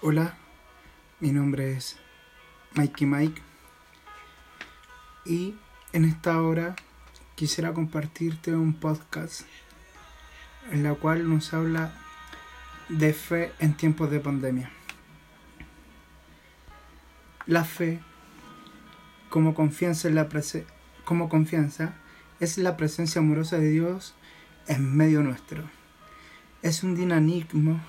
Hola, mi nombre es Mikey Mike y en esta hora quisiera compartirte un podcast en la cual nos habla de fe en tiempos de pandemia. La fe como confianza, en la como confianza es la presencia amorosa de Dios en medio nuestro. Es un dinamismo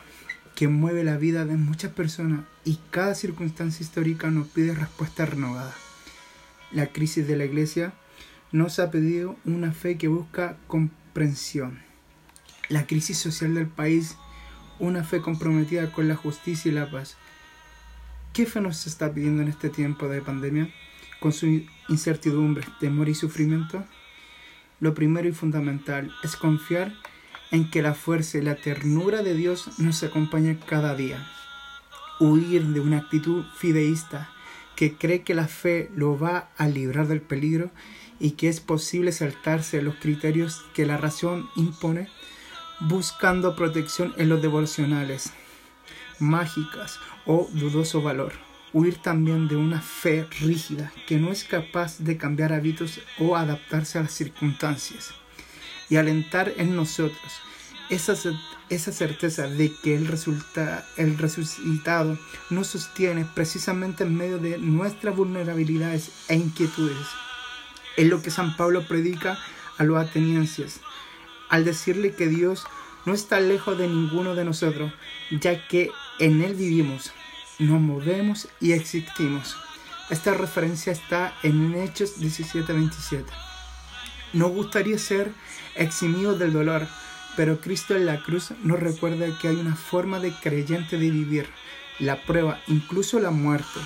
que mueve la vida de muchas personas y cada circunstancia histórica nos pide respuesta renovada. La crisis de la iglesia nos ha pedido una fe que busca comprensión. La crisis social del país, una fe comprometida con la justicia y la paz. ¿Qué fe nos está pidiendo en este tiempo de pandemia? Con su incertidumbre, temor y sufrimiento. Lo primero y fundamental es confiar en que la fuerza y la ternura de Dios nos acompañen cada día. Huir de una actitud fideísta que cree que la fe lo va a librar del peligro y que es posible saltarse los criterios que la razón impone, buscando protección en los devocionales, mágicas o dudoso valor. Huir también de una fe rígida que no es capaz de cambiar hábitos o adaptarse a las circunstancias y alentar en nosotros esa, esa certeza de que el, resulta, el resucitado nos sostiene precisamente en medio de nuestras vulnerabilidades e inquietudes. Es lo que San Pablo predica a los atenienses al decirle que Dios no está lejos de ninguno de nosotros, ya que en Él vivimos, nos movemos y existimos. Esta referencia está en Hechos 17:27. Nos gustaría ser eximidos del dolor, pero Cristo en la cruz nos recuerda que hay una forma de creyente de vivir, la prueba, incluso la muerte.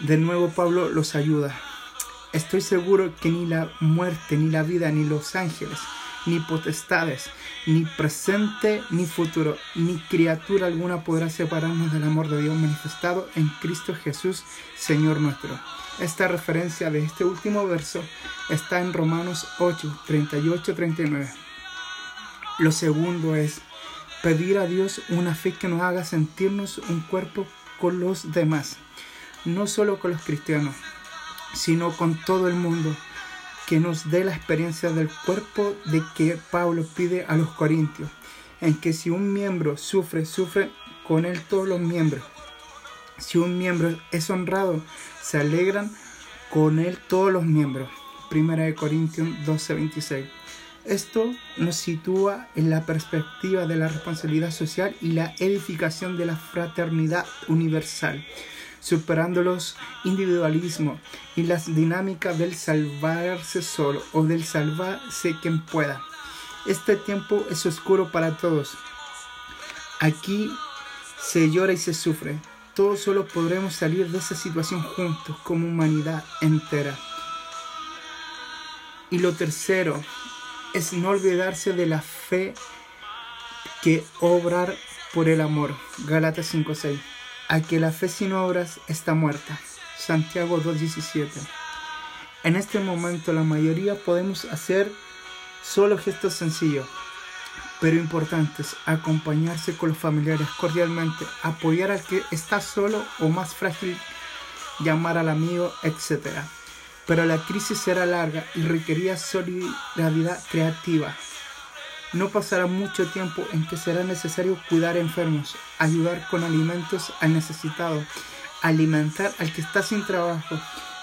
De nuevo Pablo los ayuda. Estoy seguro que ni la muerte, ni la vida, ni los ángeles, ni potestades, ni presente, ni futuro, ni criatura alguna podrá separarnos del amor de Dios manifestado en Cristo Jesús, Señor nuestro. Esta referencia de este último verso está en Romanos 8, 38, 39. Lo segundo es pedir a Dios una fe que nos haga sentirnos un cuerpo con los demás, no solo con los cristianos, sino con todo el mundo, que nos dé la experiencia del cuerpo de que Pablo pide a los corintios, en que si un miembro sufre, sufre con él todos los miembros. Si un miembro es honrado, se alegran con él todos los miembros. Primera de Corintios 12:26. Esto nos sitúa en la perspectiva de la responsabilidad social y la edificación de la fraternidad universal, superando los individualismos y las dinámicas del salvarse solo o del salvarse quien pueda. Este tiempo es oscuro para todos. Aquí se llora y se sufre, todos solo podremos salir de esa situación juntos como humanidad entera. Y lo tercero es no olvidarse de la fe que obrar por el amor. Galatas 5:6. A que la fe sin obras está muerta. Santiago 2:17. En este momento la mayoría podemos hacer solo gestos sencillos pero importantes, acompañarse con los familiares cordialmente, apoyar al que está solo o más frágil, llamar al amigo, etc. Pero la crisis será larga y requería solidaridad creativa. No pasará mucho tiempo en que será necesario cuidar enfermos, ayudar con alimentos al necesitado, alimentar al que está sin trabajo,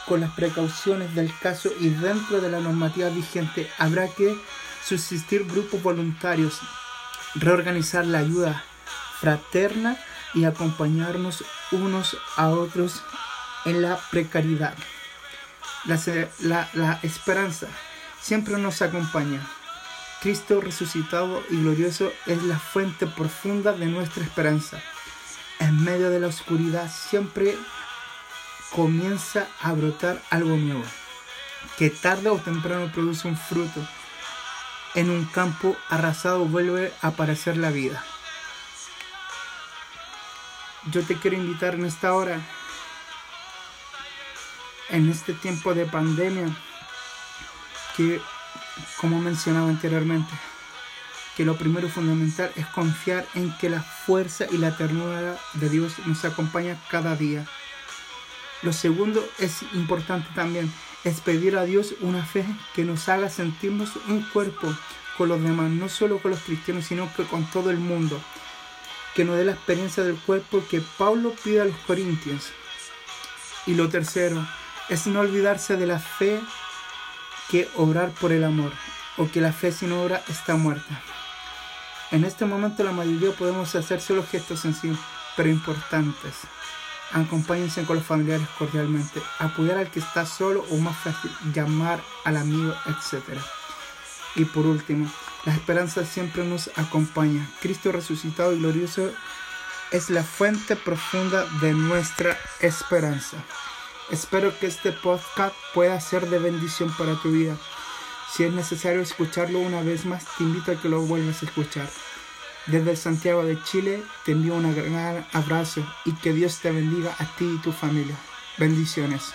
con las precauciones del caso y dentro de la normativa vigente habrá que subsistir grupos voluntarios, reorganizar la ayuda fraterna y acompañarnos unos a otros en la precariedad. La, la, esperanza siempre nos acompaña. Cristo resucitado y glorioso es la fuente profunda de nuestra esperanza. En medio de la oscuridad siempre comienza a brotar algo nuevo, que tarde o temprano produce un fruto en un campo arrasado vuelve a aparecer la vida. Yo te quiero invitar en esta hora, en este tiempo de pandemia, que, como mencionaba anteriormente, que lo primero fundamental es confiar en que la fuerza y la ternura de Dios nos acompaña cada día. Lo segundo es importante también, es pedir a Dios una fe que nos haga sentirnos un cuerpo con los demás, no solo con los cristianos, sino que con todo el mundo. Que nos dé la experiencia del cuerpo que Pablo pide a los corintios. Y lo tercero es no olvidarse de la fe que obrar por el amor, o que la fe sin obra está muerta. En este momento la mayoría podemos hacer solo gestos sencillos, pero importantes. Acompáñense con los familiares cordialmente, apoyar al que está solo o más fácil, llamar al amigo, etc. Y por último, la esperanza siempre nos acompaña. Cristo resucitado y glorioso es la fuente profunda de nuestra esperanza. Espero que este podcast pueda ser de bendición para tu vida. Si es necesario escucharlo una vez más, te invito a que lo vuelvas a escuchar. Desde Santiago de Chile te envío un gran abrazo y que Dios te bendiga a ti y tu familia. Bendiciones.